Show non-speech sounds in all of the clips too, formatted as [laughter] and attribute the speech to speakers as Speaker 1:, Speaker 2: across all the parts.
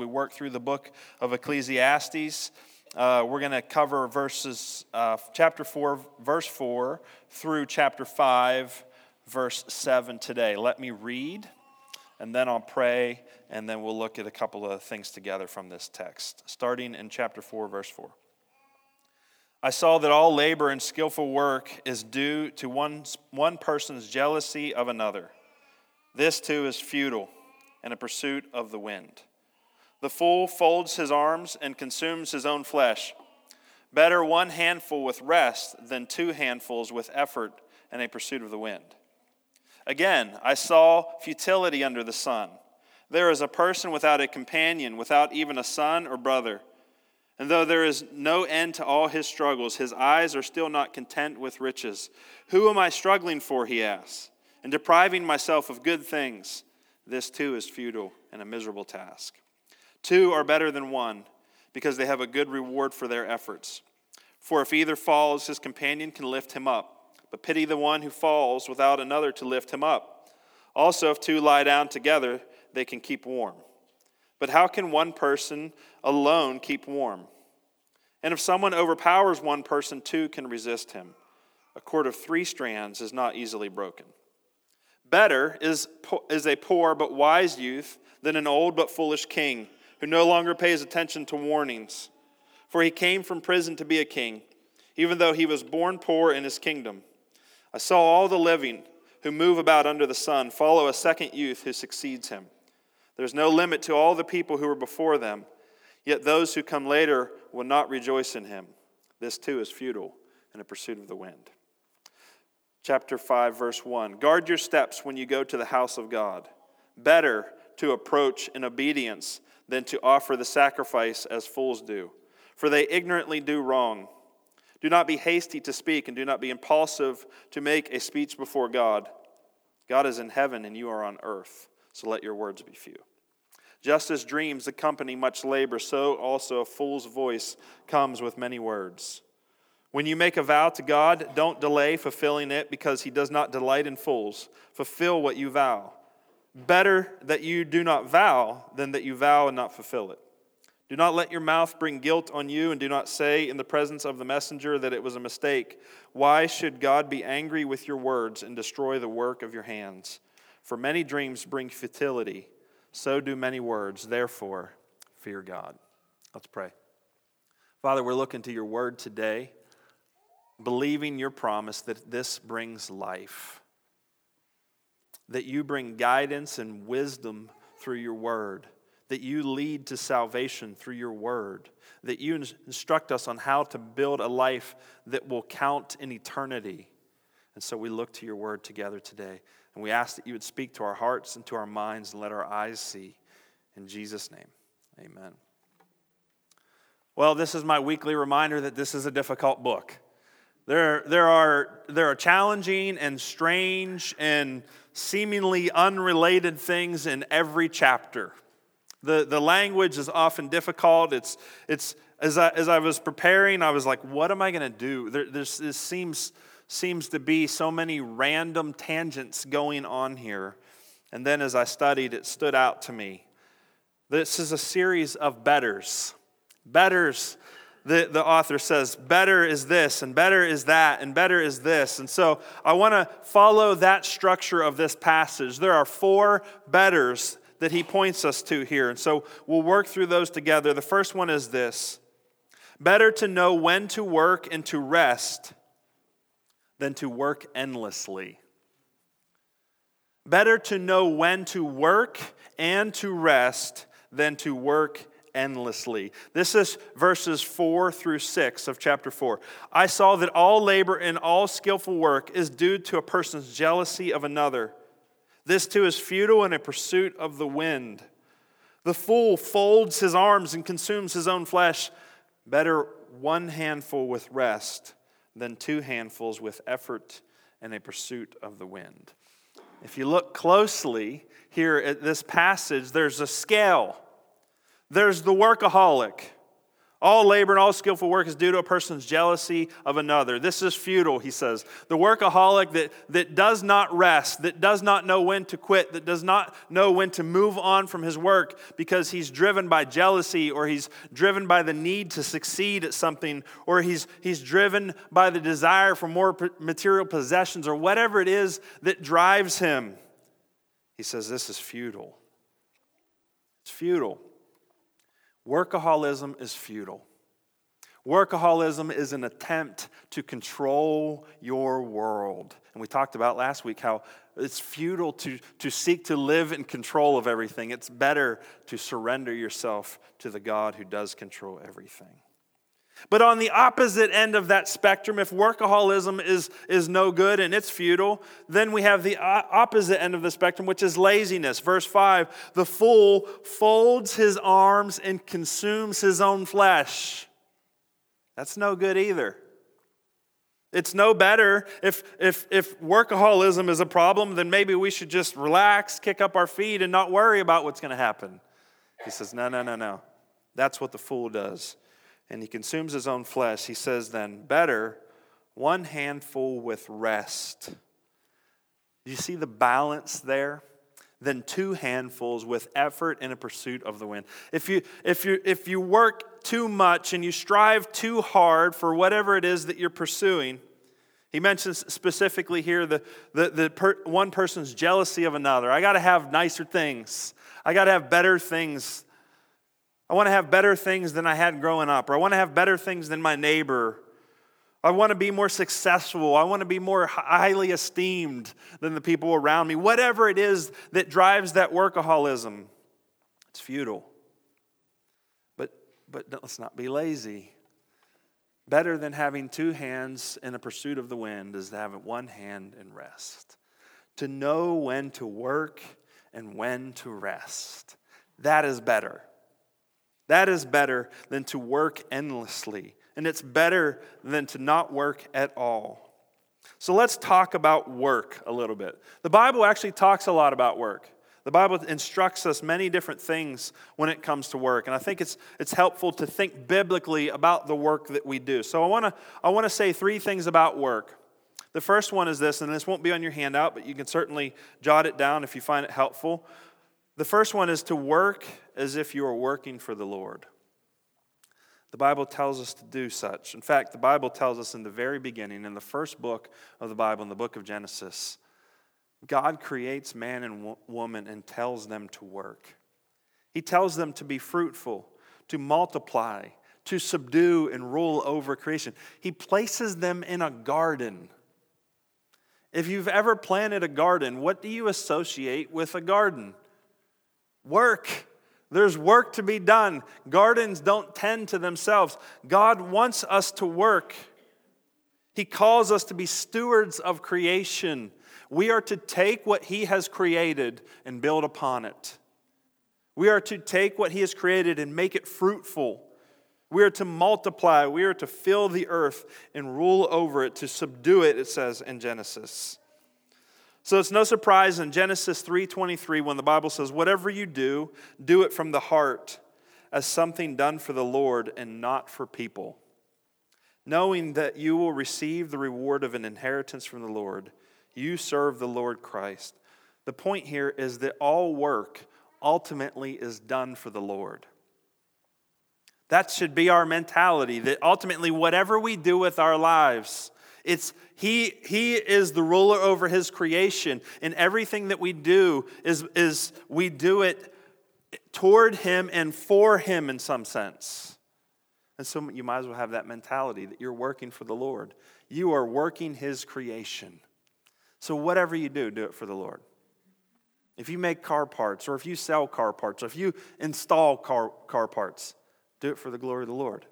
Speaker 1: we work through the book of Ecclesiastes. Uh, we're going to cover verses, uh, chapter 4, verse 4, through chapter 5, verse 7 today. Let me read, and then I'll pray, and then we'll look at a couple of things together from this text. Starting in chapter 4, verse 4. I saw that all labor and skillful work is due to one, one person's jealousy of another. This too is futile and a pursuit of the wind. The fool folds his arms and consumes his own flesh. Better one handful with rest than two handfuls with effort and a pursuit of the wind. Again, I saw futility under the sun. There is a person without a companion, without even a son or brother. And though there is no end to all his struggles, his eyes are still not content with riches. Who am I struggling for, he asks, and depriving myself of good things? This too is futile and a miserable task. Two are better than one, because they have a good reward for their efforts. For if either falls, his companion can lift him up. But pity the one who falls without another to lift him up. Also, if two lie down together, they can keep warm. But how can one person alone keep warm? And if someone overpowers one person, two can resist him. A cord of three strands is not easily broken. Better is, is a poor but wise youth than an old but foolish king who no longer pays attention to warnings. For he came from prison to be a king, even though he was born poor in his kingdom. I saw all the living who move about under the sun follow a second youth who succeeds him. There's no limit to all the people who were before them, yet those who come later will not rejoice in him. This too is futile in a pursuit of the wind. Chapter 5, verse 1 Guard your steps when you go to the house of God. Better to approach in obedience than to offer the sacrifice as fools do, for they ignorantly do wrong. Do not be hasty to speak, and do not be impulsive to make a speech before God. God is in heaven, and you are on earth, so let your words be few. Just as dreams accompany much labor, so also a fool's voice comes with many words. When you make a vow to God, don't delay fulfilling it because he does not delight in fools. Fulfill what you vow. Better that you do not vow than that you vow and not fulfill it. Do not let your mouth bring guilt on you, and do not say in the presence of the messenger that it was a mistake. Why should God be angry with your words and destroy the work of your hands? For many dreams bring futility so do many words. Therefore, fear God. Let's pray. Father, we're looking to your word today, believing your promise that this brings life, that you bring guidance and wisdom through your word, that you lead to salvation through your word, that you instruct us on how to build a life that will count in eternity. And so we look to your word together today. And we ask that you would speak to our hearts and to our minds and let our eyes see. In Jesus' name, amen. Well, this is my weekly reminder that this is a difficult book. There, there, are, there are challenging and strange and seemingly unrelated things in every chapter. The, the language is often difficult. It's, it's, as, I, as I was preparing, I was like, what am I going to do? There, this seems seems to be so many random tangents going on here. And then as I studied, it stood out to me. This is a series of betters. Betters, the, the author says, better is this, and better is that, and better is this. And so I want to follow that structure of this passage. There are four betters that he points us to here. And so we'll work through those together. The first one is this better to know when to work and to rest than to work endlessly. Better to know when to work and to rest than to work endlessly. This is verses 4 through 6 of chapter 4. I saw that all labor and all skillful work is due to a person's jealousy of another. This too is futile in a pursuit of the wind. The fool folds his arms and consumes his own flesh. Better one handful with rest than two handfuls with effort and a pursuit of the wind. If you look closely here at this passage, there's a scale. There's the workaholic. All labor and all skillful work is due to a person's jealousy of another. This is futile, he says. The workaholic that, that does not rest, that does not know when to quit, that does not know when to move on from his work because he's driven by jealousy or he's driven by the need to succeed at something or he's, he's driven by the desire for more material possessions or whatever it is that drives him. He says this is futile. It's futile. Workaholism is futile. Workaholism is an attempt to control your world. And we talked about last week how it's futile to, to seek to live in control of everything. It's better to surrender yourself to the God who does control everything. But on the opposite end of that spectrum, if workaholism is, is no good and it's futile, then we have the opposite end of the spectrum, which is laziness. Verse 5 the fool folds his arms and consumes his own flesh. That's no good either. It's no better if, if, if workaholism is a problem, then maybe we should just relax, kick up our feet, and not worry about what's going to happen. He says, No, no, no, no. That's what the fool does and he consumes his own flesh, he says then, better one handful with rest. Do you see the balance there? Than two handfuls with effort in a pursuit of the wind. If you, if, you, if you work too much and you strive too hard for whatever it is that you're pursuing, he mentions specifically here the, the, the per, one person's jealousy of another. I got to have nicer things. I got to have better things I want to have better things than I had growing up, or I want to have better things than my neighbor. I want to be more successful. I want to be more highly esteemed than the people around me. Whatever it is that drives that workaholism, it's futile. But, but let's not be lazy. Better than having two hands in the pursuit of the wind is to have one hand in rest. To know when to work and when to rest. That is better. That is better than to work endlessly, and it's better than to not work at all. So let's talk about work a little bit. The Bible actually talks a lot about work. The Bible instructs us many different things when it comes to work, and I think it's, it's helpful to think biblically about the work that we do. So I want to I wanna say three things about work. The first one is this, and this won't be on your handout, but you can certainly jot it down if you find it helpful. The first one is to work as if you are working for the Lord. The Bible tells us to do such. In fact, the Bible tells us in the very beginning, in the first book of the Bible, in the book of Genesis, God creates man and woman and tells them to work. He tells them to be fruitful, to multiply, to subdue and rule over creation. He places them in a garden. If you've ever planted a garden, what do you associate with a garden? Work. There's work to be done. Gardens don't tend to themselves. God wants us to work. He calls us to be stewards of creation. We are to take what He has created and build upon it. We are to take what He has created and make it fruitful. We are to multiply. We are to fill the earth and rule over it, to subdue it, it says in Genesis. So it's no surprise in Genesis 3:23 when the Bible says whatever you do, do it from the heart as something done for the Lord and not for people. Knowing that you will receive the reward of an inheritance from the Lord, you serve the Lord Christ. The point here is that all work ultimately is done for the Lord. That should be our mentality that ultimately, whatever we do with our lives, it's he, he is the ruler over his creation, and everything that we do is, is we do it toward him and for him in some sense. And so you might as well have that mentality that you're working for the Lord. You are working his creation. So whatever you do, do it for the Lord. If you make car parts, or if you sell car parts, or if you install car, car parts, do it for the glory of the Lord.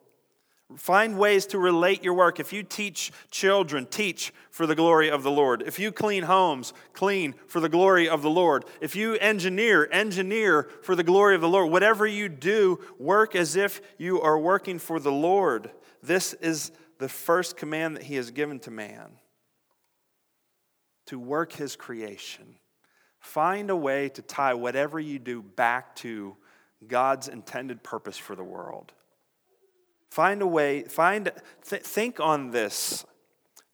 Speaker 1: Find ways to relate your work. If you teach children, teach for the glory of the Lord. If you clean homes, clean for the glory of the Lord. If you engineer, engineer for the glory of the Lord. Whatever you do, work as if you are working for the Lord. This is the first command that He has given to man to work His creation. Find a way to tie whatever you do back to God's intended purpose for the world. Find a way, find, th- think on this.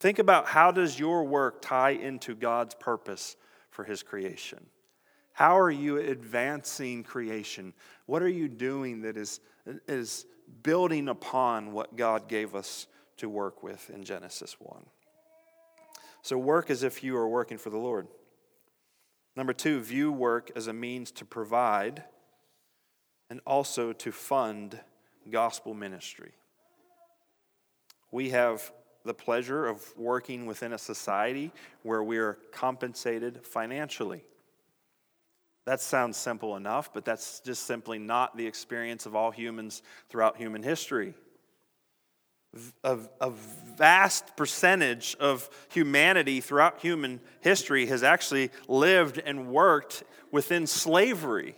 Speaker 1: Think about how does your work tie into God's purpose for his creation? How are you advancing creation? What are you doing that is, is building upon what God gave us to work with in Genesis 1? So, work as if you are working for the Lord. Number two, view work as a means to provide and also to fund gospel ministry. We have the pleasure of working within a society where we are compensated financially. That sounds simple enough, but that's just simply not the experience of all humans throughout human history. A, a, vast percentage of humanity throughout human history has actually lived and worked within slavery.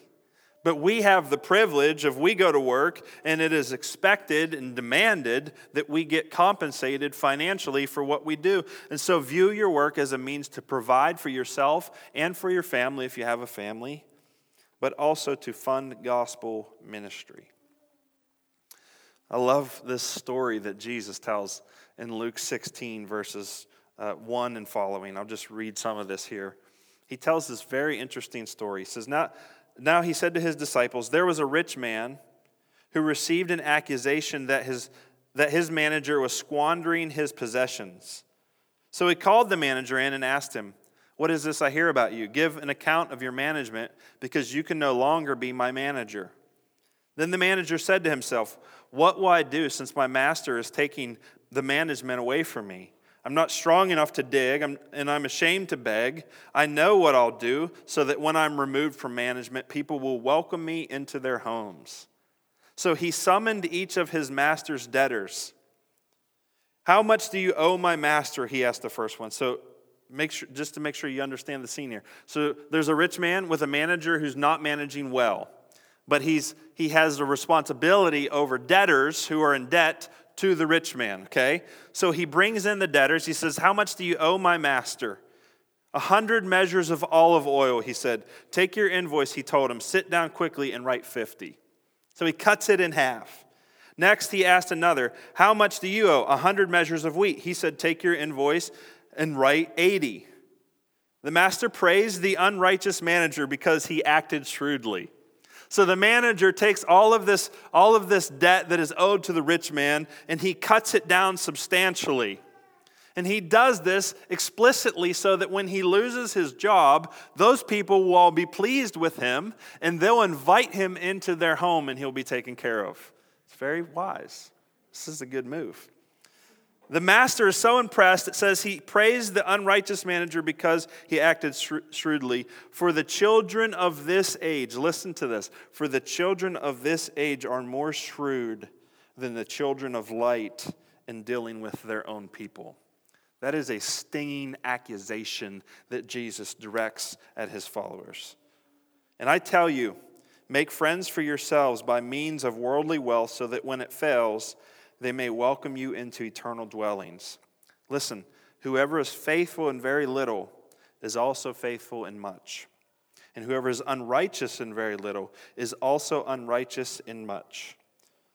Speaker 1: But we have the privilege of we go to work and it is expected and demanded that we get compensated financially for what we do. And so view your work as a means to provide for yourself and for your family if you have a family, but also to fund gospel ministry. I love this story that Jesus tells in Luke 16, verses uh, 1 and following. I'll just read some of this here. He tells this very interesting story. He says, Not now he said to his disciples, There was a rich man who received an accusation that his, that his manager was squandering his possessions. So he called the manager in and asked him, What is this I hear about you? Give an account of your management, because you can no longer be my manager. Then the manager said to himself, What will I do since my master is taking the management away from me? I'm not strong enough to dig, and I'm ashamed to beg. I know what I'll do so that when I'm removed from management, people will welcome me into their homes. So he summoned each of his master's debtors. How much do you owe my master? He asked the first one. So make sure, just to make sure you understand the scene here. So there's a rich man with a manager who's not managing well, but he's, he has a responsibility over debtors who are in debt to the rich man, okay? So he brings in the debtors. He says, How much do you owe my master? A hundred measures of olive oil, he said. Take your invoice, he told him. Sit down quickly and write 50. So he cuts it in half. Next, he asked another, How much do you owe? A hundred measures of wheat. He said, Take your invoice and write 80. The master praised the unrighteous manager because he acted shrewdly. So the manager takes all of this all of this debt that is owed to the rich man and he cuts it down substantially. And he does this explicitly so that when he loses his job, those people will all be pleased with him and they'll invite him into their home and he'll be taken care of. It's very wise. This is a good move. The master is so impressed, it says he praised the unrighteous manager because he acted shrewdly. For the children of this age, listen to this, for the children of this age are more shrewd than the children of light in dealing with their own people. That is a stinging accusation that Jesus directs at his followers. And I tell you, make friends for yourselves by means of worldly wealth so that when it fails, they may welcome you into eternal dwellings. Listen, whoever is faithful in very little is also faithful in much. And whoever is unrighteous in very little is also unrighteous in much.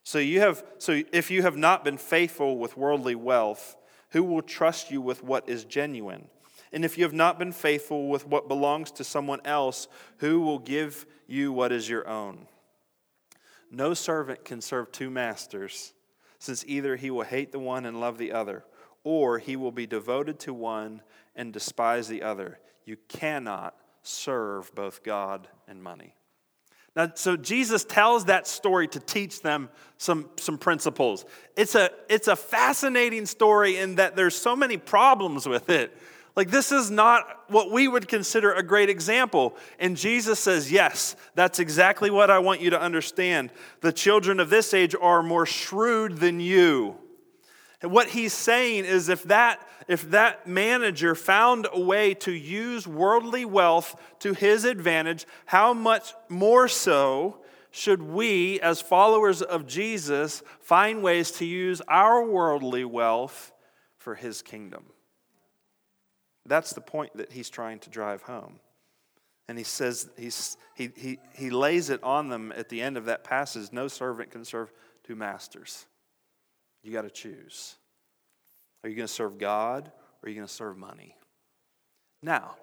Speaker 1: So you have so if you have not been faithful with worldly wealth, who will trust you with what is genuine? And if you have not been faithful with what belongs to someone else, who will give you what is your own? No servant can serve two masters since either he will hate the one and love the other, or he will be devoted to one and despise the other. You cannot serve both God and money. Now, so Jesus tells that story to teach them some, some principles. It's a, it's a fascinating story in that there's so many problems with it. Like, this is not what we would consider a great example. And Jesus says, Yes, that's exactly what I want you to understand. The children of this age are more shrewd than you. And what he's saying is if that, if that manager found a way to use worldly wealth to his advantage, how much more so should we, as followers of Jesus, find ways to use our worldly wealth for his kingdom? That's the point that he's trying to drive home. And he says, he's, he, he, he lays it on them at the end of that passage no servant can serve two masters. You got to choose. Are you going to serve God or are you going to serve money? Now,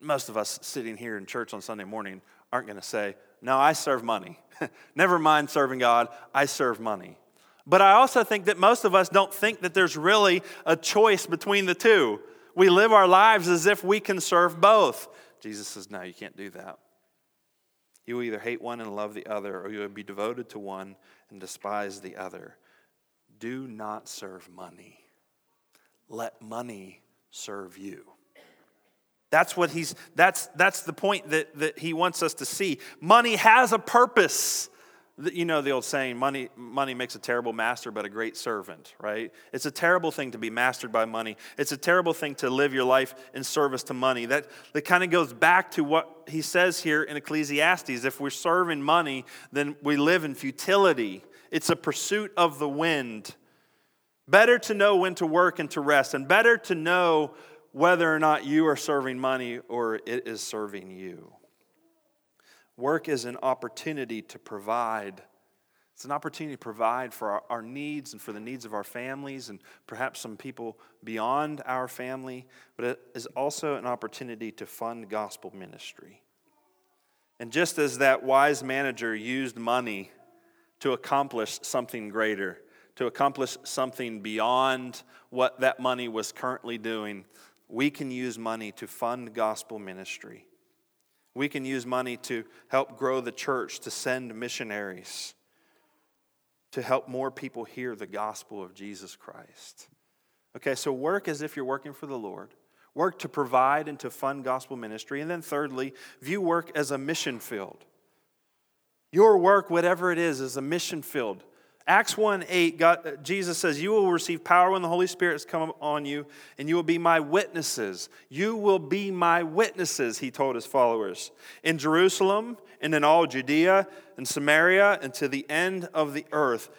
Speaker 1: most of us sitting here in church on Sunday morning aren't going to say, No, I serve money. [laughs] Never mind serving God, I serve money. But I also think that most of us don't think that there's really a choice between the two. We live our lives as if we can serve both. Jesus says, No, you can't do that. You either hate one and love the other, or you will be devoted to one and despise the other. Do not serve money. Let money serve you. That's what he's that's that's the point that, that he wants us to see. Money has a purpose. You know the old saying, money, money makes a terrible master, but a great servant, right? It's a terrible thing to be mastered by money. It's a terrible thing to live your life in service to money. That, that kind of goes back to what he says here in Ecclesiastes. If we're serving money, then we live in futility. It's a pursuit of the wind. Better to know when to work and to rest, and better to know whether or not you are serving money or it is serving you. Work is an opportunity to provide. It's an opportunity to provide for our, our, needs and for the needs of our families and perhaps some people beyond our family, but it is also an opportunity to fund gospel ministry. And just as that wise manager used money to accomplish something greater, to accomplish something beyond what that money was currently doing, we can use money to fund gospel ministry. We can use money to help grow the church, to send missionaries, to help more people hear the gospel of Jesus Christ. Okay, so work as if you're working for the Lord. Work to provide and to fund gospel ministry. And then, thirdly, view work as a mission field. Your work, whatever it is, is a mission field Acts 1 8, God, uh, Jesus says, You will receive power when the Holy Spirit has come on you, and you will be my witnesses. You will be my witnesses, he told his followers, in Jerusalem and in all Judea and Samaria and to the end of the earth.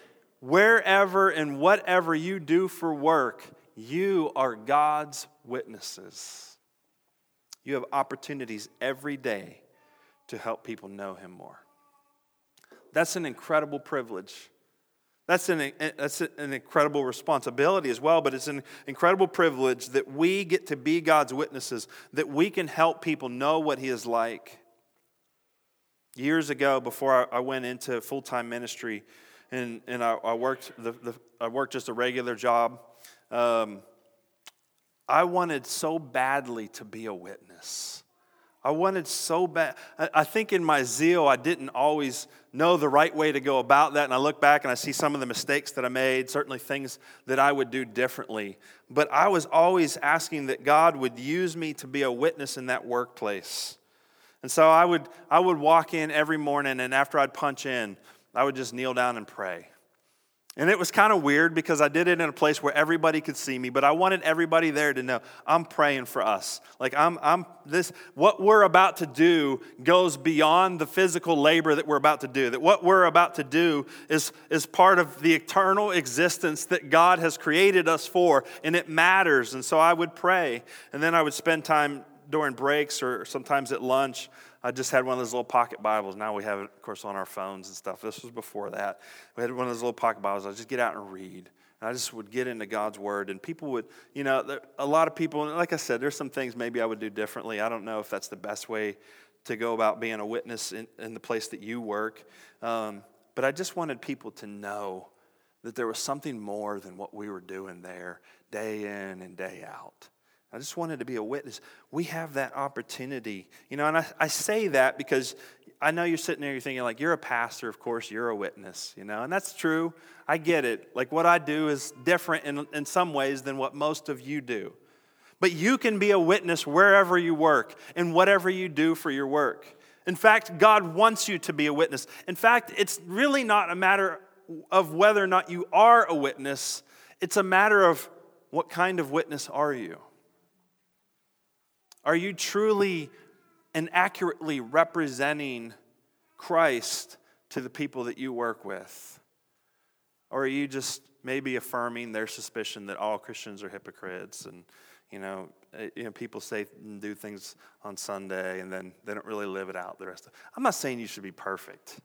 Speaker 1: Wherever and whatever you do for work, you are God's witnesses. You have opportunities every day to help people know him more. That's an incredible privilege. That's an, that's an incredible responsibility as well, but it's an incredible privilege that we get to be God's witnesses, that we can help people know what He is like. Years ago, before I went into full time ministry, and, and I, I worked the, the, I worked just a regular job. Um, I wanted so badly to be a witness. I wanted so bad. I think in my zeal, I didn't always know the right way to go about that. And I look back and I see some of the mistakes that I made, certainly things that I would do differently. But I was always asking that God would use me to be a witness in that workplace. And so I would, I would walk in every morning, and after I'd punch in, I would just kneel down and pray. And it was kind of weird because I did it in a place where everybody could see me, but I wanted everybody there to know I'm praying for us. Like I'm I'm this what we're about to do goes beyond the physical labor that we're about to do. That what we're about to do is is part of the eternal existence that God has created us for and it matters. And so I would pray and then I would spend time during breaks or sometimes at lunch I just had one of those little pocket Bibles. Now we have it, of course, on our phones and stuff. This was before that. We had one of those little pocket Bibles. I just get out and read. And I just would get into God's Word. And people would, you know, there, a lot of people, like I said, there's some things maybe I would do differently. I don't know if that's the best way to go about being a witness in, in the place that you work. Um, but I just wanted people to know that there was something more than what we were doing there day in and day out. I just wanted to be a witness. We have that opportunity. You know, and I, I say that because I know you're sitting there, you're thinking, like, you're a pastor, of course, you're a witness, you know, and that's true. I get it. Like, what I do is different in, in some ways than what most of you do. But you can be a witness wherever you work and whatever you do for your work. In fact, God wants you to be a witness. In fact, it's really not a matter of whether or not you are a witness, it's a matter of what kind of witness are you? Are you truly and accurately representing Christ to the people that you work with? Or are you just maybe affirming their suspicion that all Christians are hypocrites and you know, eh, you know, people say and do things on Sunday and then they don't really live it out the rest of I'm not saying you should be perfect.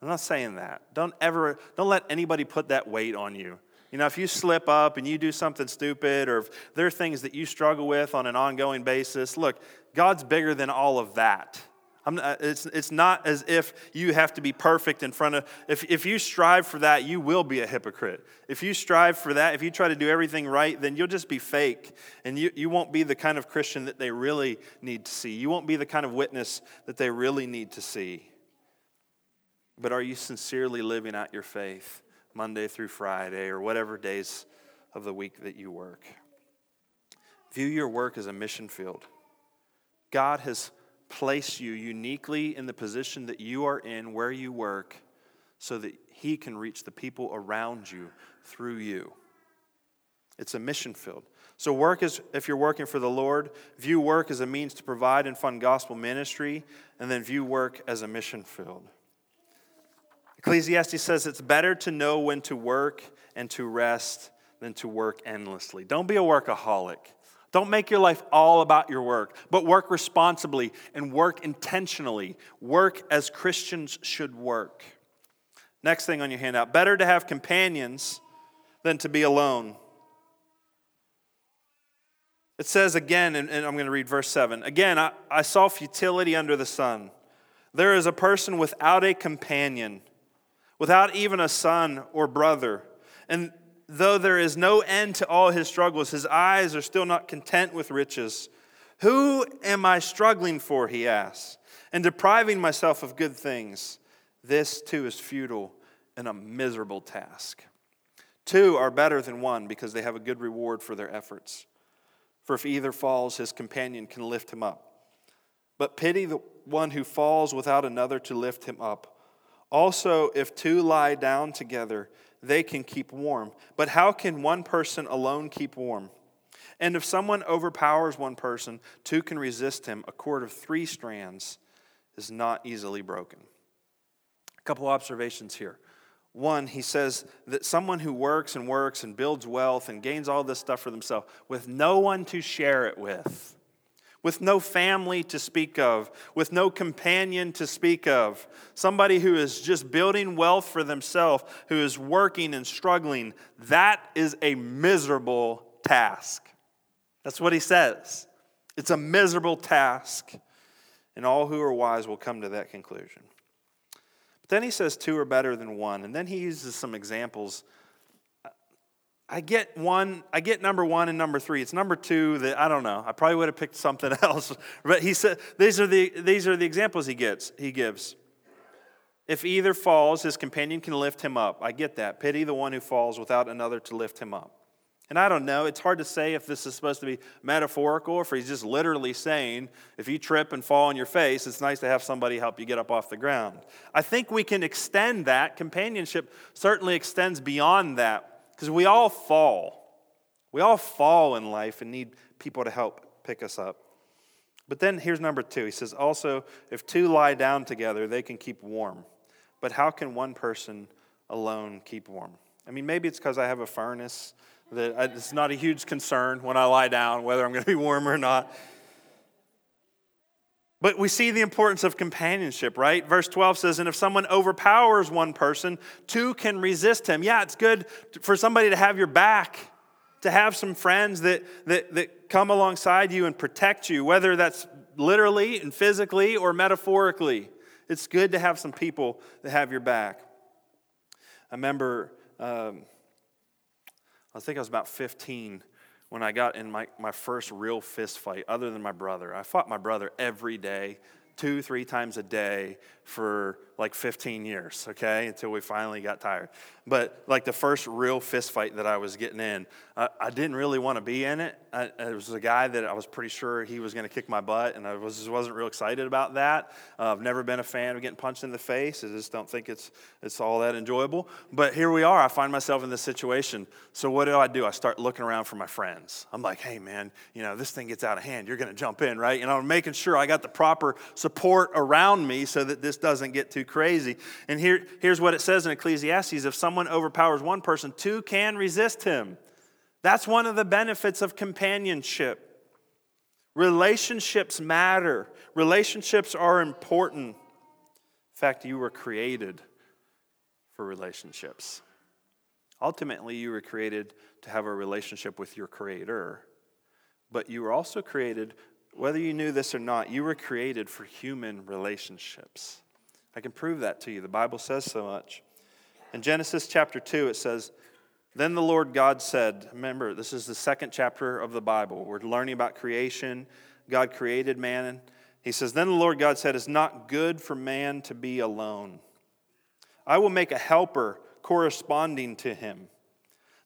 Speaker 1: I'm not saying that. Don't ever don't let anybody put that weight on you You know, if you slip up and you do something stupid, or if there are things that you struggle with on an ongoing basis, look, God's bigger than all of that. Not, uh, it's, it's not as if you have to be perfect in front of, if, if you strive for that, you will be a hypocrite. If you strive for that, if you try to do everything right, then you'll just be fake and you, you won't be the kind of Christian that they really need to see. You won't be the kind of witness that they really need to see. But are you sincerely living out your faith Monday through Friday or whatever days of the week that you work? View your work as a mission field. God has placed you uniquely in the position that you are in where you work so that He can reach the people around you through you. It's a mission field. So, work is, if you're working for the Lord, view work as a means to provide and fund gospel ministry, and then view work as a mission field. Ecclesiastes says it's better to know when to work and to rest than to work endlessly. Don't be a workaholic. Don't make your life all about your work, but work responsibly and work intentionally. Work as Christians should work. Next thing on your handout better to have companions than to be alone. It says again, and I'm going to read verse 7. Again, I, I saw futility under the sun. There is a person without a companion, without even a son or brother. And though there is no end to all his struggles, his eyes are still not content with riches. Who am I struggling for, he asks, and depriving myself of good things? This too is futile and a miserable task. Two are better than one because they have a good reward for their efforts. For if either falls, his companion can lift him up. But pity the one who falls without another to lift him up. Also, if two lie down together, they can keep warm. But how can one person alone keep warm? And if someone overpowers one person, two can resist him. A cord of three strands is not easily broken. A couple observations here. One, he says that someone who works and works and builds wealth and gains all this stuff for themselves with no one to share it with with no family to speak of, with no companion to speak of, somebody who is just building wealth for themselves, who is working and struggling, that is a miserable task. That's what he says. It's a miserable task, and all who are wise will come to that conclusion. But then he says two are better than one, and then he uses some examples I get one, I get number one and number three. It's number two that I don't know. I probably would have picked something [laughs] else. But he said these are the these are the examples he gets he gives. If either falls, his companion can lift him up. I get that. Pity the one who falls without another to lift him up. And I don't know, it's hard to say if this is supposed to be metaphorical or if he's just literally saying, if you trip and fall on your face, it's nice to have somebody help you get up off the ground. I think we can extend that. Companionship certainly extends beyond that because we all fall. We all fall in life and need people to help pick us up. But then here's number two. He says, also, if two lie down together, they can keep warm. But how can one person alone keep warm? I mean, maybe it's because I have a furnace that it's not a huge concern when I lie down whether I'm going to be warm or not. But we see the importance of companionship, right? Verse 12 says, And if someone overpowers one person, two can resist him. Yeah, it's good for somebody to have your back, to have some friends that, that, that come alongside you and protect you, whether that's literally and physically or metaphorically. It's good to have some people that have your back. I remember, um, I think I was about 15 when I got in my, my first real fist fight, other than my brother. I fought my brother every day, two, three times a day for like 15 years, okay, until we finally got tired. But like the first real fist fight that I was getting in, I, I didn't really want to be in it. I, it was a guy that I was pretty sure he was going to kick my butt, and I was, just wasn't real excited about that. Uh, I've never been a fan of getting punched in the face. I just don't think it's, it's all that enjoyable. But here we are. I find myself in this situation. So what do I do? I start looking around for my friends. I'm like, hey, man, you know, this thing gets out of hand. You're going to jump in, right? And I'm making sure I got the proper support around me so that this doesn't get too crazy. And here, here's what it says in Ecclesiastes if someone overpowers one person, two can resist him. That's one of the benefits of companionship. Relationships matter, relationships are important. In fact, you were created for relationships. Ultimately, you were created to have a relationship with your Creator, but you were also created, whether you knew this or not, you were created for human relationships. I can prove that to you. The Bible says so much. In Genesis chapter 2, it says, Then the Lord God said, Remember, this is the second chapter of the Bible. We're learning about creation. God created man. He says, Then the Lord God said, It's not good for man to be alone. I will make a helper corresponding to him.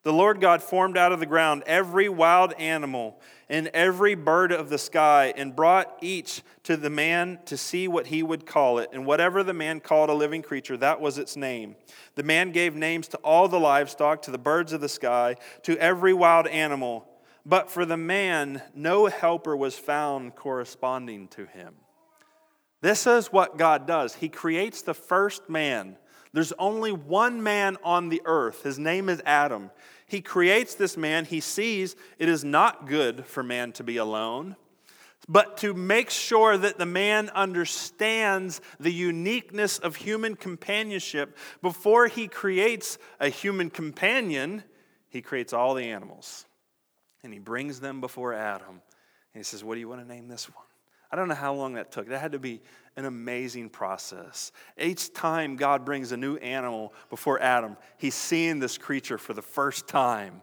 Speaker 1: The Lord God formed out of the ground every wild animal and every bird of the sky and brought each to the man to see what he would call it. And whatever the man called a living creature, that was its name. The man gave names to all the livestock, to the birds of the sky, to every wild animal. But for the man, no helper was found corresponding to him. This is what God does. He creates the first man there's only one man on the earth. His name is Adam. He creates this man. He sees it is not good for man to be alone. But to make sure that the man understands the uniqueness of human companionship, before he creates a human companion, he creates all the animals. And he brings them before Adam. And he says, What do you want to name this one? I don't know how long that took. That had to be an amazing process. Each time God brings a new animal before Adam, he's seeing this creature for the first time.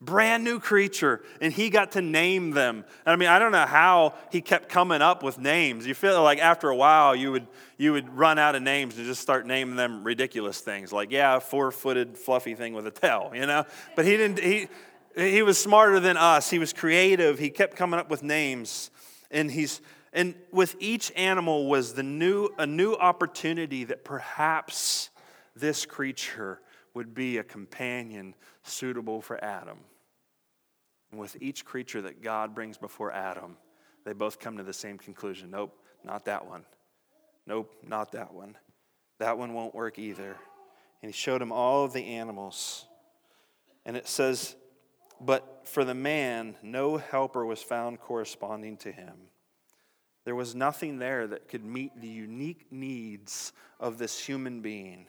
Speaker 1: Brand new creature, and he got to name them. I mean, I don't know how he kept coming up with names. You feel like after a while you would you would run out of names and just start naming them ridiculous things, like yeah, four-footed fluffy thing with a tail, you know. But he didn't. He he was smarter than us. He was creative. He kept coming up with names and he's and with each animal was the new a new opportunity that perhaps this creature would be a companion suitable for Adam. And with each creature that God brings before Adam, they both come to the same conclusion. Nope, not that one. Nope, not that one. That one won't work either. And he showed him all of the animals. And it says but for the man, no helper was found corresponding to him. There was nothing there that could meet the unique needs of this human being.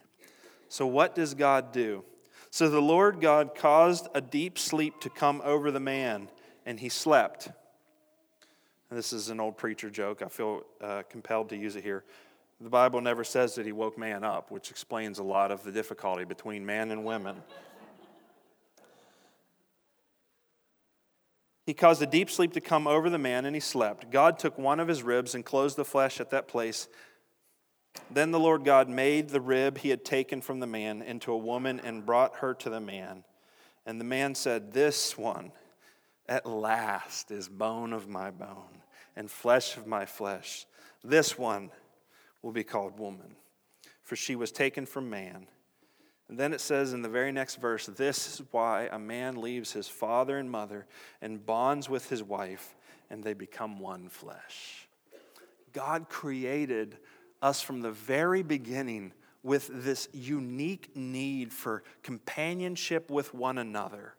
Speaker 1: So, what does God do? So, the Lord God caused a deep sleep to come over the man, and he slept. this is an old preacher joke. I feel uh, compelled to use it here. The Bible never says that he woke man up, which explains a lot of the difficulty between man and women. He caused a deep sleep to come over the man, and he slept. God took one of his ribs and closed the flesh at that place. Then the Lord God made the rib he had taken from the man into a woman and brought her to the man. And the man said, This one at last is bone of my bone and flesh of my flesh. This one will be called woman, for she was taken from man. And then it says in the very next verse this is why a man leaves his father and mother and bonds with his wife, and they become one flesh. God created us from the very beginning with this unique need for companionship with one another.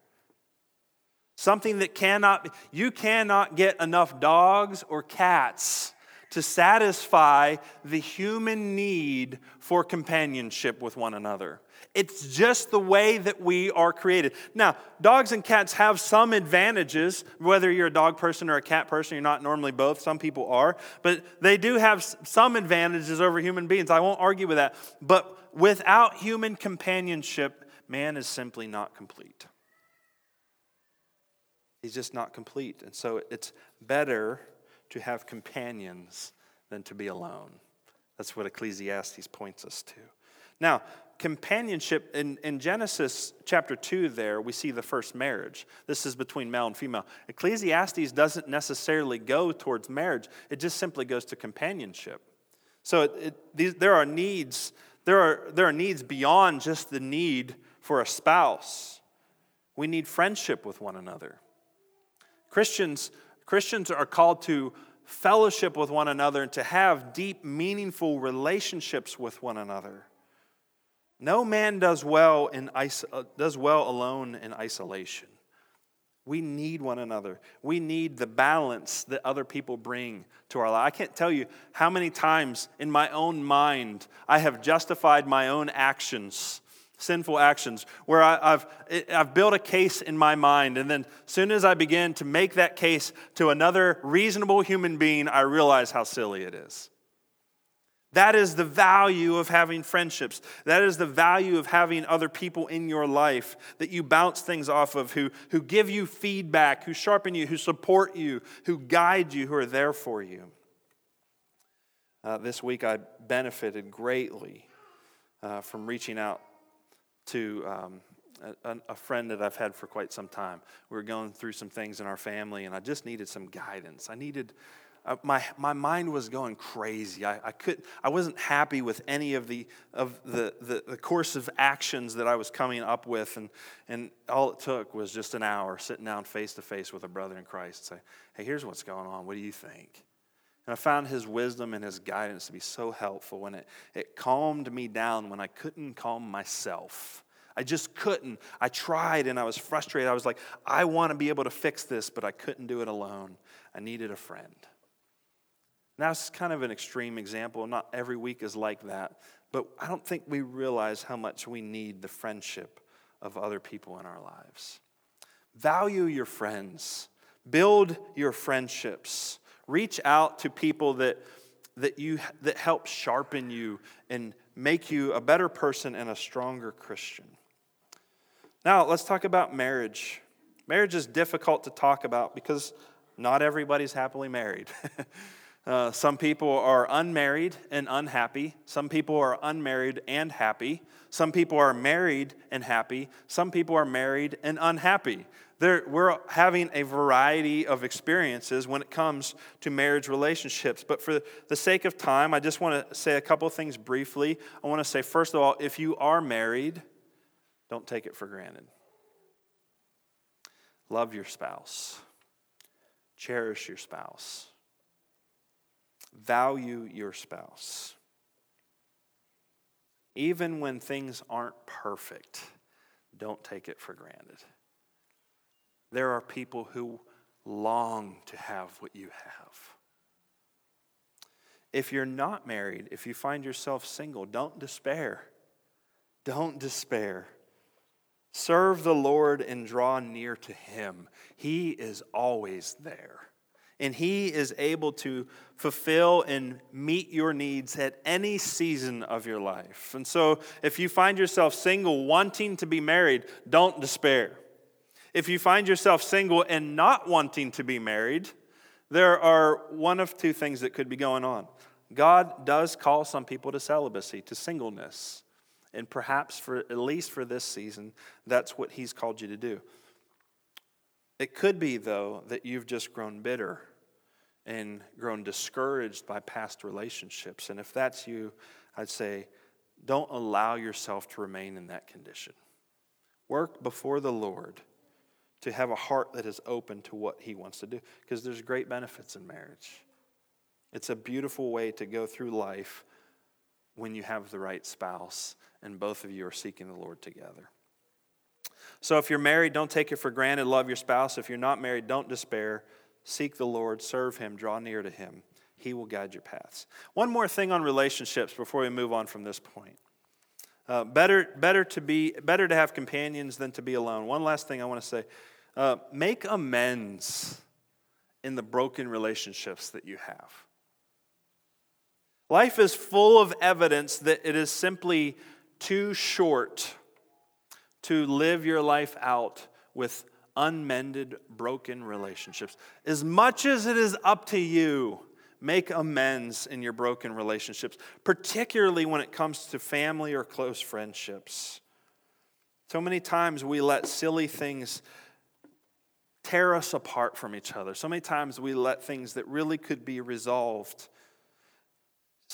Speaker 1: Something that cannot, you cannot get enough dogs or cats to satisfy the human need for companionship with one another. It's just the way that we are created. Now, dogs and cats have some advantages, whether you're a dog person or a cat person, you're not normally both. Some people are, but they do have some advantages over human beings. I won't argue with that. But without human companionship, man is simply not complete. He's just not complete. And so it's better to have companions than to be alone. That's what Ecclesiastes points us to. Now, companionship in, in Genesis chapter 2, there we see the first marriage. This is between male and female. Ecclesiastes doesn't necessarily go towards marriage, it just simply goes to companionship. So it, it, these, there are needs. There are, there are needs beyond just the need for a spouse. We need friendship with one another. Christians, Christians are called to fellowship with one another and to have deep, meaningful relationships with one another. No man does well, in, uh, does well alone in isolation. We need one another. We need the balance that other people bring to our life. I can't tell you how many times in my own mind I have justified my own actions sinful actions where I, have I've built a case in my mind, and then as soon as I begin to make that case to another reasonable human being, I realize how silly it is. That is the value of having friendships. That is the value of having other people in your life that you bounce things off of, who, who give you feedback, who sharpen you, who support you, who guide you, who are there for you. Uh, this week I benefited greatly uh, from reaching out to um, a, a, friend that I've had for quite some time. We were going through some things in our family, and I just needed some guidance. I needed, uh, my, my mind was going crazy. I, I, could, I wasn't happy with any of, the, of the, the, the course of actions that I was coming up with, and, and all it took was just an hour sitting down face to face with a brother in Christ and say, hey, here's what's going on. What do you think? And I found his wisdom and his guidance to be so helpful, and it, it calmed me down when I couldn't calm myself. I just couldn't. I tried and I was frustrated. I was like, I want to be able to fix this, but I couldn't do it alone. I needed a friend. Now, it's kind of an extreme example. Not every week is like that, but I don't think we realize how much we need the friendship of other people in our lives. Value your friends, build your friendships. Reach out to people that, that, you, that help sharpen you and make you a better person and a stronger Christian. Now, let's talk about marriage. Marriage is difficult to talk about because not everybody's happily married. [laughs] uh, some people are unmarried and unhappy. Some people are unmarried and happy. Some people are married and happy. Some people are married and unhappy. We're having a variety of experiences when it comes to marriage relationships. But for the sake of time, I just want to say a couple of things briefly. I want to say, first of all, if you are married, don't take it for granted. Love your spouse, cherish your spouse, value your spouse. Even when things aren't perfect, don't take it for granted. There are people who long to have what you have. If you're not married, if you find yourself single, don't despair. Don't despair. Serve the Lord and draw near to Him. He is always there. And He is able to fulfill and meet your needs at any season of your life. And so, if you find yourself single, wanting to be married, don't despair. If you find yourself single and not wanting to be married, there are one of two things that could be going on. God does call some people to celibacy, to singleness. And perhaps for at least for this season, that's what he's called you to do. It could be, though, that you've just grown bitter and grown discouraged by past relationships. And if that's you, I'd say, don't allow yourself to remain in that condition. Work before the Lord to have a heart that is open to what He wants to do, because there's great benefits in marriage. It's a beautiful way to go through life when you have the right spouse and both of you are seeking the Lord together. So if you're married, don't take it for granted. Love your spouse. If you're not married, don't despair. Seek the Lord, serve Him, draw near to Him. He will guide your paths. One more thing on relationships before we move on from this point. Uh, better, better, to be, better to have companions than to be alone. One last thing I want to say uh, make amends in the broken relationships that you have. Life is full of evidence that it is simply too short to live your life out with unmended, broken relationships. As much as it is up to you, make amends in your broken relationships, particularly when it comes to family or close friendships. So many times we let silly things tear us apart from each other. So many times we let things that really could be resolved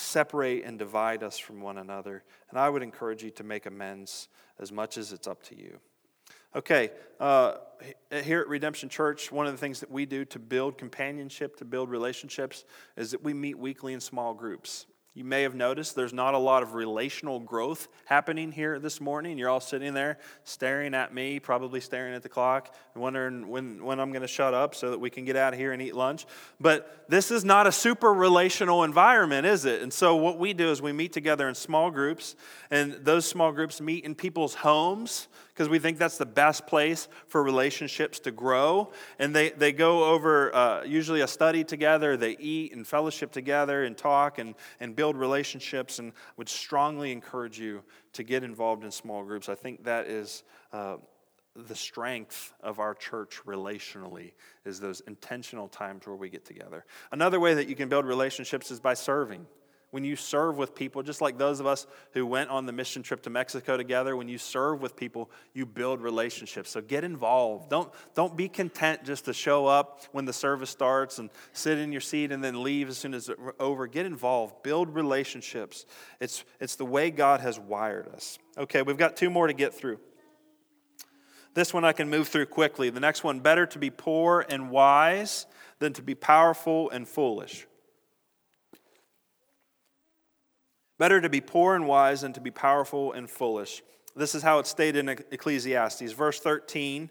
Speaker 1: separate and divide us from one another. And I would encourage you to make amends as much as it's up to you. Okay, uh, here at Redemption Church, one of the things that we do to build companionship, to build relationships, is that we meet weekly in small groups You may have noticed there's not a lot of relational growth happening here this morning. You're all sitting there staring at me, probably staring at the clock, wondering when, when I'm going to shut up so that we can get out of here and eat lunch. But this is not a super relational environment, is it? And so, what we do is we meet together in small groups, and those small groups meet in people's homes because we think that's the best place for relationships to grow. And they, they go over uh, usually a study together, they eat and fellowship together and talk and, and build relationships, and would strongly encourage you to get involved in small groups. I think that is. Uh, the strength of our church relationally is those intentional times where we get together. Another way that you can build relationships is by serving when you serve with people, just like those of us who went on the mission trip to Mexico together, when you serve with people, you build relationships. So get involved. Don't, don't be content just to show up when the service starts and sit in your seat and then leave as soon as it's over. Get involved, build relationships. It's, it's the way God has wired us. Okay, we've got two more to get through. This one I can move through quickly. The next one better to be poor and wise than to be powerful and foolish. Better to be poor and wise than to be powerful and foolish. This is how it's stated in Ecclesiastes, verse 13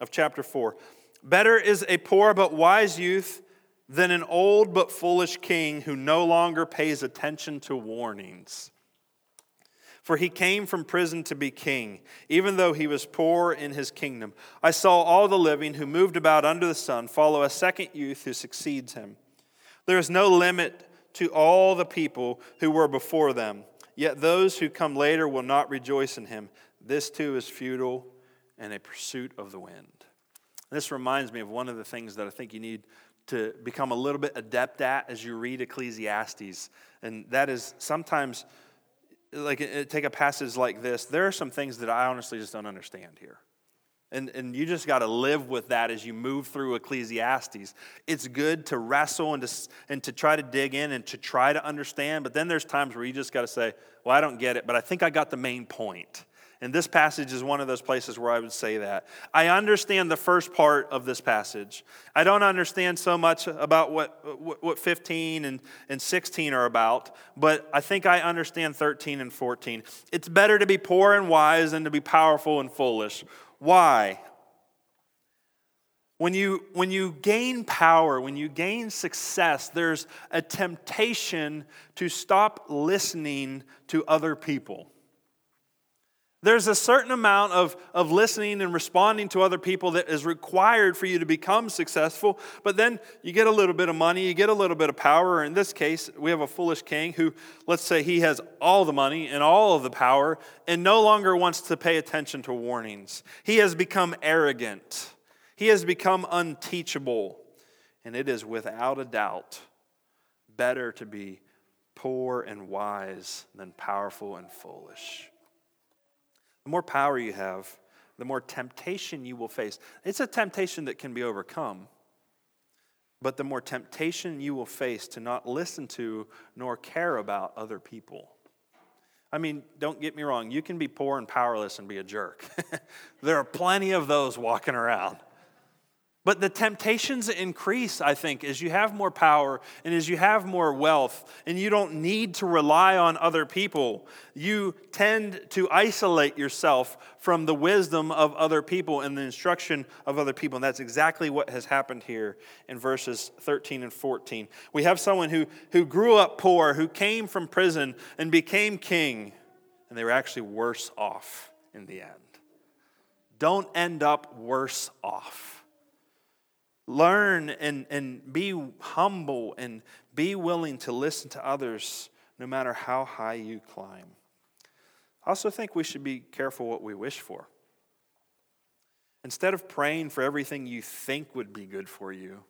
Speaker 1: of chapter 4. Better is a poor but wise youth than an old but foolish king who no longer pays attention to warnings. For he came from prison to be king, even though he was poor in his kingdom. I saw all the living who moved about under the sun follow a second youth who succeeds him. There is no limit to all the people who were before them. Yet those who come later will not rejoice in him. This too is futile and a pursuit of the wind. This reminds me of one of the things that I think you need to become a little bit adept at as you read Ecclesiastes. And that is sometimes, like, take a passage like this, there are some things that I honestly just don't understand here. And, and you just got to live with that as you move through Ecclesiastes. It's good to wrestle and to, and to try to dig in and to try to understand, but then there's times where you just got to say, Well, I don't get it, but I think I got the main point. And this passage is one of those places where I would say that. I understand the first part of this passage. I don't understand so much about what, what 15 and, and 16 are about, but I think I understand 13 and 14. It's better to be poor and wise than to be powerful and foolish. Why? When you, when you gain power, when you gain success, there's a temptation to stop listening to other people. There's a certain amount of, of listening and responding to other people that is required for you to become successful, but then you get a little bit of money, you get a little bit of power. In this case, we have a foolish king who, let's say, he has all the money and all of the power and no longer wants to pay attention to warnings. He has become arrogant, he has become unteachable, and it is without a doubt better to be poor and wise than powerful and foolish. The more power you have, the more temptation you will face. It's a temptation that can be overcome, but the more temptation you will face to not listen to nor care about other people. I mean, don't get me wrong, you can be poor and powerless and be a jerk. [laughs] there are plenty of those walking around. But the temptations increase, I think, as you have more power and as you have more wealth, and you don't need to rely on other people. You tend to isolate yourself from the wisdom of other people and the instruction of other people. And that's exactly what has happened here in verses 13 and 14. We have someone who, who grew up poor, who came from prison and became king, and they were actually worse off in the end. Don't end up worse off Learn and, and be humble and be willing to listen to others no matter how high you climb. I also think we should be careful what we wish for. Instead of praying for everything you think would be good for you,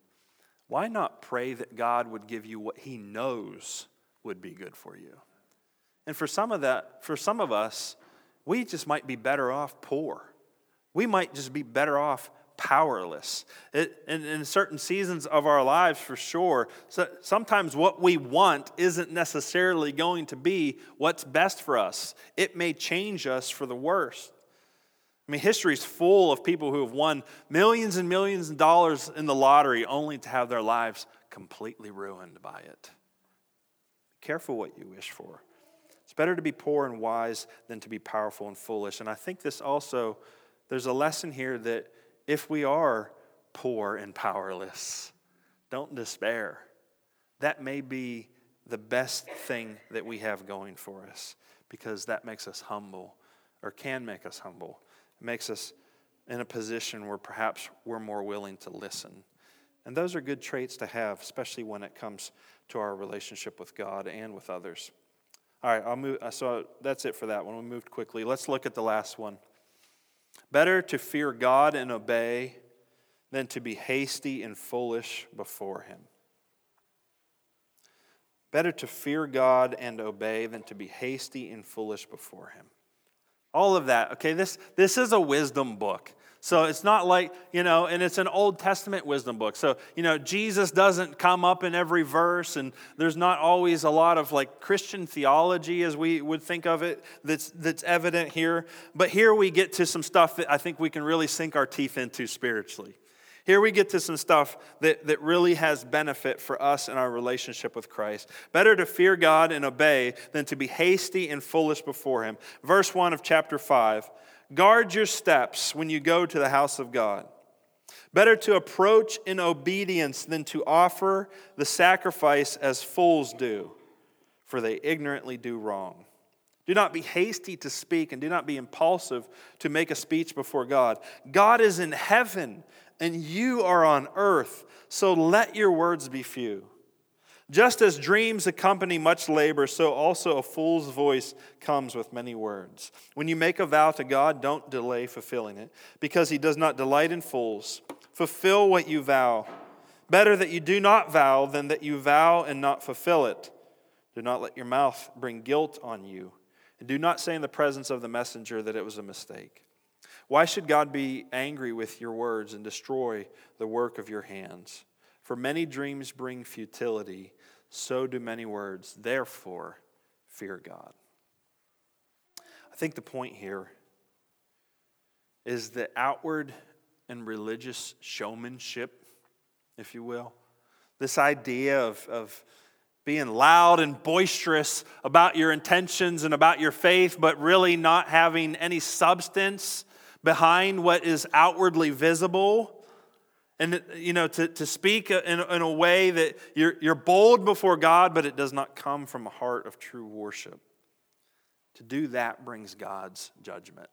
Speaker 1: why not pray that God would give you what he knows would be good for you? And for some of that, for some of us, we just might be better off poor. We might just be better off powerless. It, in, in certain seasons of our lives, for sure, so sometimes what we want isn't necessarily going to be what's best for us. It may change us for the worst. I mean, history is full of people who have won millions and millions of dollars in the lottery only to have their lives completely ruined by it Careful what you wish for. It's better to be poor and wise than to be powerful and foolish. And I think this also, there's a lesson here that if we are poor and powerless, don't despair. That may be the best thing that we have going for us because that makes us humble or can make us humble. It makes us in a position where perhaps we're more willing to listen. And those are good traits to have, especially when it comes to our relationship with God and with others. All right, I'll move. So that's it for that one. We moved quickly. Let's look at the last one. Better to fear God and obey than to be hasty and foolish before Him. Better to fear God and obey than to be hasty and foolish before Him. All of that, okay, this, this is a wisdom book. So it's not like, you know, and it's an Old Testament wisdom book. So, you know, Jesus doesn't come up in every verse, and there's not always a lot of like Christian theology as we would think of it that's, that's evident here. But here we get to some stuff that I think we can really sink our teeth into spiritually. Here we get to some stuff that, that really has benefit for us in our relationship with Christ. Better to fear God and obey than to be hasty and foolish before Him. Verse 1 of chapter 5 Guard your steps when you go to the house of God. Better to approach in obedience than to offer the sacrifice as fools do, for they ignorantly do wrong. Do not be hasty to speak and do not be impulsive to make a speech before God. God is in heaven and you are on earth, so let your words be few. Just as dreams accompany much labor, so also a fool's voice comes with many words. When you make a vow to God, don't delay fulfilling it, because he does not delight in fools. Fulfill what you vow. Better that you do not vow than that you vow and not fulfill it. Do not let your mouth bring guilt on you. And do not say in the presence of the messenger that it was a mistake. Why should God be angry with your words and destroy the work of your hands? For many dreams bring futility so do many words. Therefore, fear God. I think the point here is that outward and religious showmanship, if you will, this idea of, of being loud and boisterous about your intentions and about your faith, but really not having any substance behind what is outwardly visible and you know to, to speak in, in a way that you're, you're bold before god but it does not come from a heart of true worship. To do that brings god's judgment.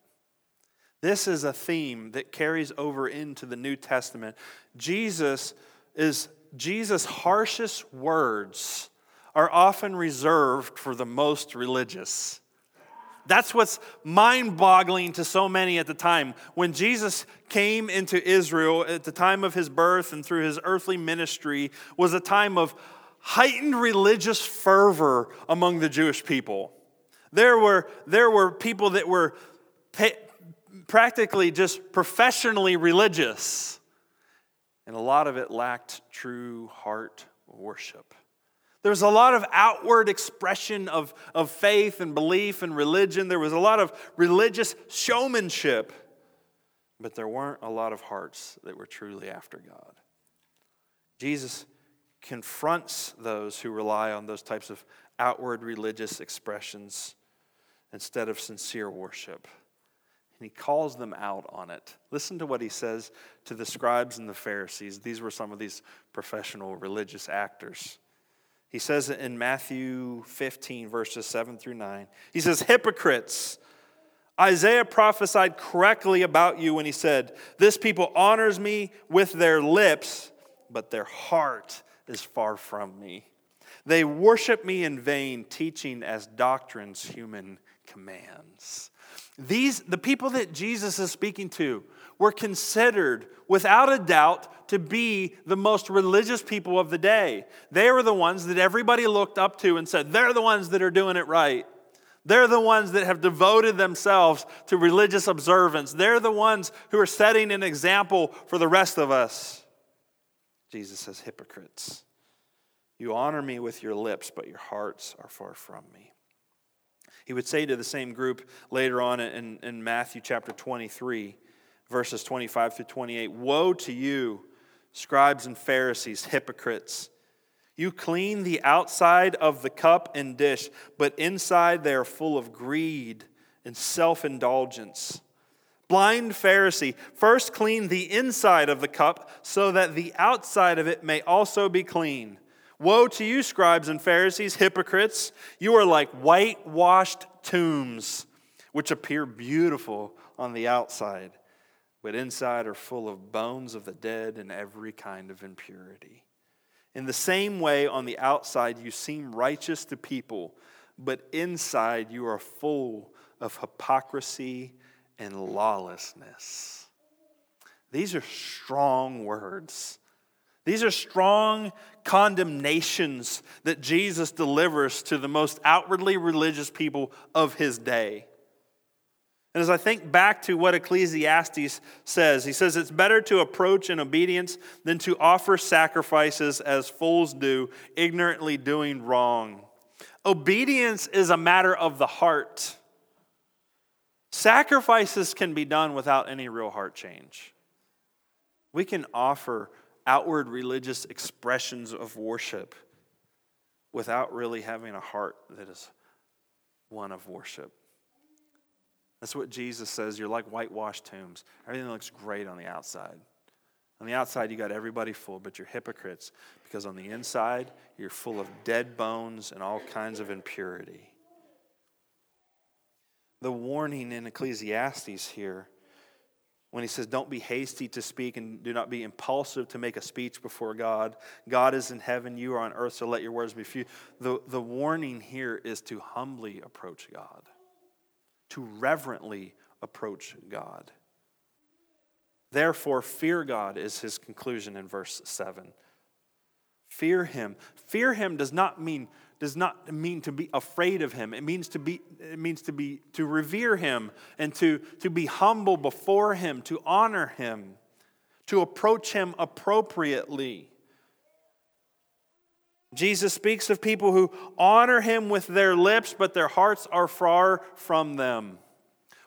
Speaker 1: This is a theme that carries over into the new testament. Jesus is jesus harshest words are often reserved for the most religious that's what's mind boggling to so many at the time. When Jesus came into Israel at the time of his birth and through his earthly ministry was a time of heightened religious fervor among the Jewish people. There were, there were people that were practically just professionally religious, and a lot of it lacked true heart worship. There was a lot of outward expression of, of faith and belief and religion. There was a lot of religious showmanship, but there weren't a lot of hearts that were truly after God. Jesus confronts those who rely on those types of outward religious expressions instead of sincere worship. And he calls them out on it. Listen to what he says to the scribes and the Pharisees. These were some of these professional religious actors. He says in Matthew 15, verses 7 through 9. He says, Hypocrites, Isaiah prophesied correctly about you when he said, This people honors me with their lips, but their heart is far from me. They worship me in vain, teaching as doctrines human commands. These, the people that Jesus is speaking to, were considered, without a doubt, to be the most religious people of the day. They were the ones that everybody looked up to and said, they're the ones that are doing it right. They're the ones that have devoted themselves to religious observance. They're the ones who are setting an example for the rest of us. Jesus says, hypocrites. You honor me with your lips, but your hearts are far from me. He would say to the same group later on in, in Matthew chapter 23, verses 25 through 28 Woe to you, scribes and Pharisees, hypocrites! You clean the outside of the cup and dish, but inside they are full of greed and self indulgence. Blind Pharisee, first clean the inside of the cup so that the outside of it may also be clean. Woe to you, scribes and Pharisees, hypocrites! You are like whitewashed tombs, which appear beautiful on the outside, but inside are full of bones of the dead and every kind of impurity. In the same way, on the outside, you seem righteous to people, but inside you are full of hypocrisy and lawlessness. These are strong words. These are strong condemnations that Jesus delivers to the most outwardly religious people of his day. And as I think back to what Ecclesiastes says, he says it's better to approach in obedience than to offer sacrifices as fools do, ignorantly doing wrong. Obedience is a matter of the heart. Sacrifices can be done without any real heart change. We can offer outward religious expressions of worship without really having a heart that is one of worship. That's what Jesus says. You're like whitewashed tombs. Everything looks great on the outside. On the outside, you got everybody full, but you're hypocrites because on the inside, you're full of dead bones and all kinds of impurity. The warning in Ecclesiastes here, when he says, Don't be hasty to speak and do not be impulsive to make a speech before God. God is in heaven, you are on earth, so let your words be few. The, the warning here is to humbly approach God to reverently approach God. Therefore, fear God is his conclusion in verse 7. Fear him. Fear him does not mean does not mean to be afraid of him. It means to be it means to be to revere him and to, to be humble before him, to honor him, to approach him appropriately. Jesus speaks of people who honor him with their lips, but their hearts are far from them.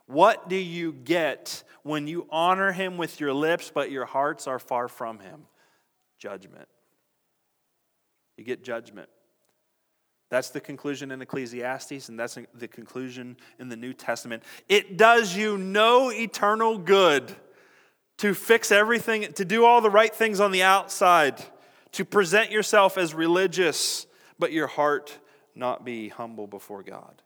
Speaker 1: What do you get when you honor him with your lips, but your hearts are far from him? Judgment. You get judgment. That's the conclusion in Ecclesiastes, and that's the conclusion in the New Testament. It does you no eternal good to fix everything, to do all the right things on the outside to present yourself as religious, but your heart not be humble before God.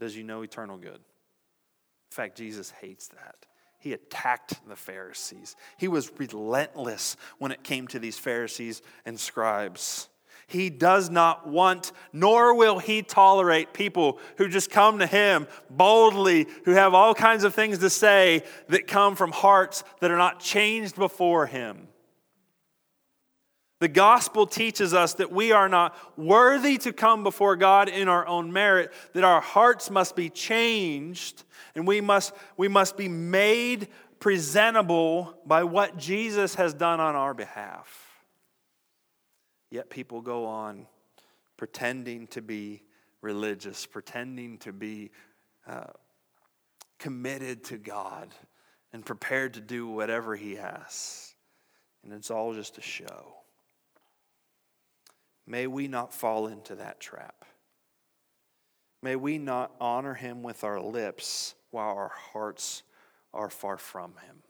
Speaker 1: Does you no eternal good? In fact, Jesus hates that. He attacked the Pharisees. He was relentless when it came to these Pharisees and scribes. He does not want, nor will he tolerate people who just come to him boldly, who have all kinds of things to say that come from hearts that are not changed before him. The gospel teaches us that we are not worthy to come before God in our own merit, that our hearts must be changed, and we must, we must be made presentable by what Jesus has done on our behalf. Yet people go on pretending to be religious, pretending to be uh, committed to God, and prepared to do whatever He asks. And it's all just a show. May we not fall into that trap. May we not honor him with our lips while our hearts are far from him.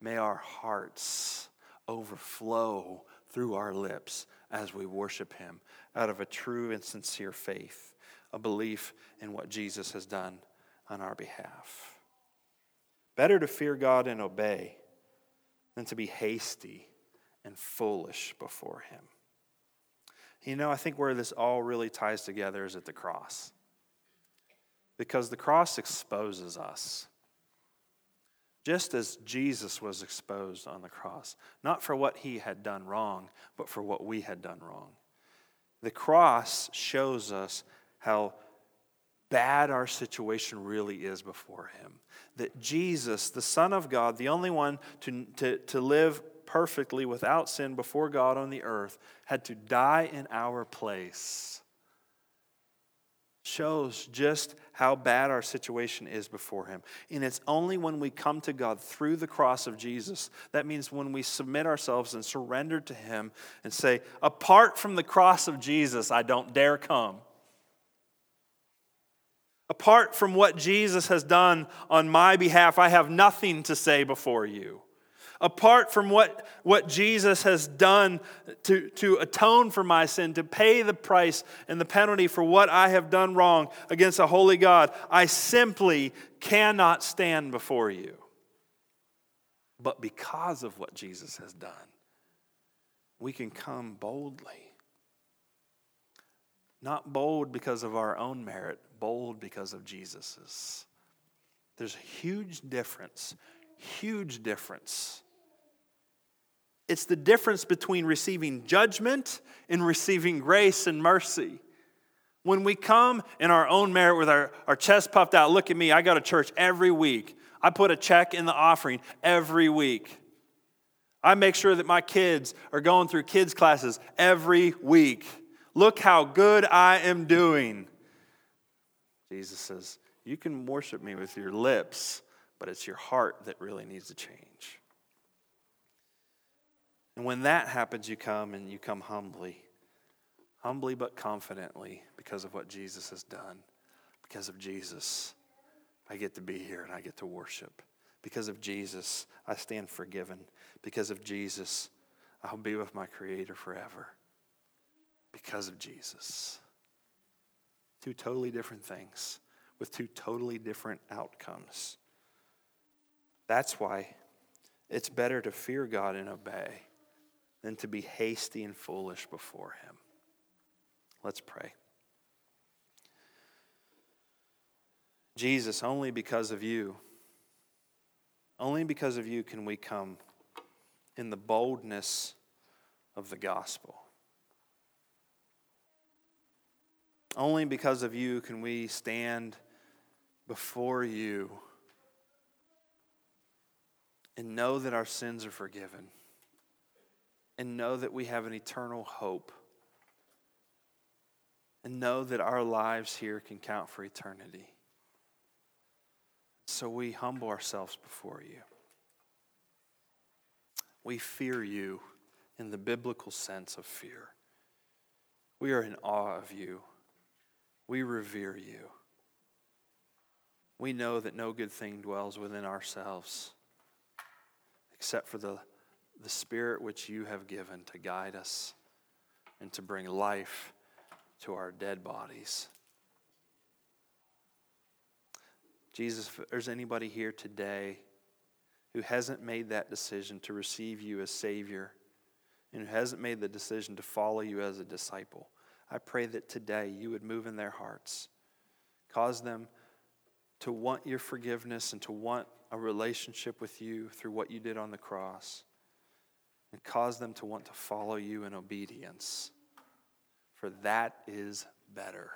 Speaker 1: May our hearts overflow through our lips as we worship him out of a true and sincere faith, a belief in what Jesus has done on our behalf. Better to fear God and obey than to be hasty and foolish before him. You know, I think where this all really ties together is at the cross. Because the cross exposes us. Just as Jesus was exposed on the cross, not for what he had done wrong, but for what we had done wrong. The cross shows us how bad our situation really is before him. That Jesus, the Son of God, the only one to, to, to live perfectly without sin before God on the earth, had to die in our place. shows just how bad our situation is before Him. And it's only when we come to God through the cross of Jesus, that means when we submit ourselves and surrender to Him and say, Apart from the cross of Jesus, I don't dare come. Apart from what Jesus has done on my behalf, I have nothing to say before you apart from what, what Jesus has done to, to atone for my sin, to pay the price and the penalty for what I have done wrong against a holy God, I simply cannot stand before you. But because of what Jesus has done, we can come boldly. Not bold because of our own merit, bold because of Jesus's. There's a huge difference, huge difference it's the difference between receiving judgment and receiving grace and mercy. When we come in our own merit with our, our chest puffed out, look at me, I go to church every week. I put a check in the offering every week. I make sure that my kids are going through kids' classes every week. Look how good I am doing. Jesus says, You can worship me with your lips, but it's your heart that really needs to change. And when that happens, you come and you come humbly, humbly but confidently because of what Jesus has done. Because of Jesus, I get to be here and I get to worship. Because of Jesus, I stand forgiven. Because of Jesus, I'll be with my Creator forever. Because of Jesus. Two totally different things with two totally different outcomes. That's why it's better to fear God and obey than to be hasty and foolish before Him. Let's pray. Jesus, only because of you, only because of you can we come in the boldness of the gospel. Only because of you can we stand before you and know that our sins are forgiven and know that we have an eternal hope. And know that our lives here can count for eternity. So we humble ourselves before you. We fear you in the biblical sense of fear. We are in awe of you. We revere you. We know that no good thing dwells within ourselves except for the the Spirit which you have given to guide us and to bring life to our dead bodies. Jesus, if there's anybody here today who hasn't made that decision to receive you as Savior and who hasn't made the decision to follow you as a disciple, I pray that today you would move in their hearts, cause them to want your forgiveness and to want a relationship with you through what you did on the cross and cause them to want to follow you in obedience, for that is better.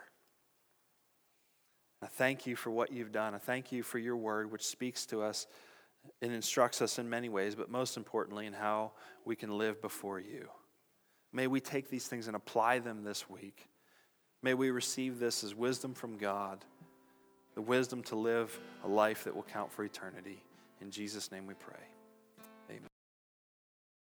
Speaker 1: I thank you for what you've done. I thank you for your word, which speaks to us and instructs us in many ways, but most importantly, in how we can live before you. May we take these things and apply them this week. May we receive this as wisdom from God, the wisdom to live a life that will count for eternity. In Jesus' name we pray.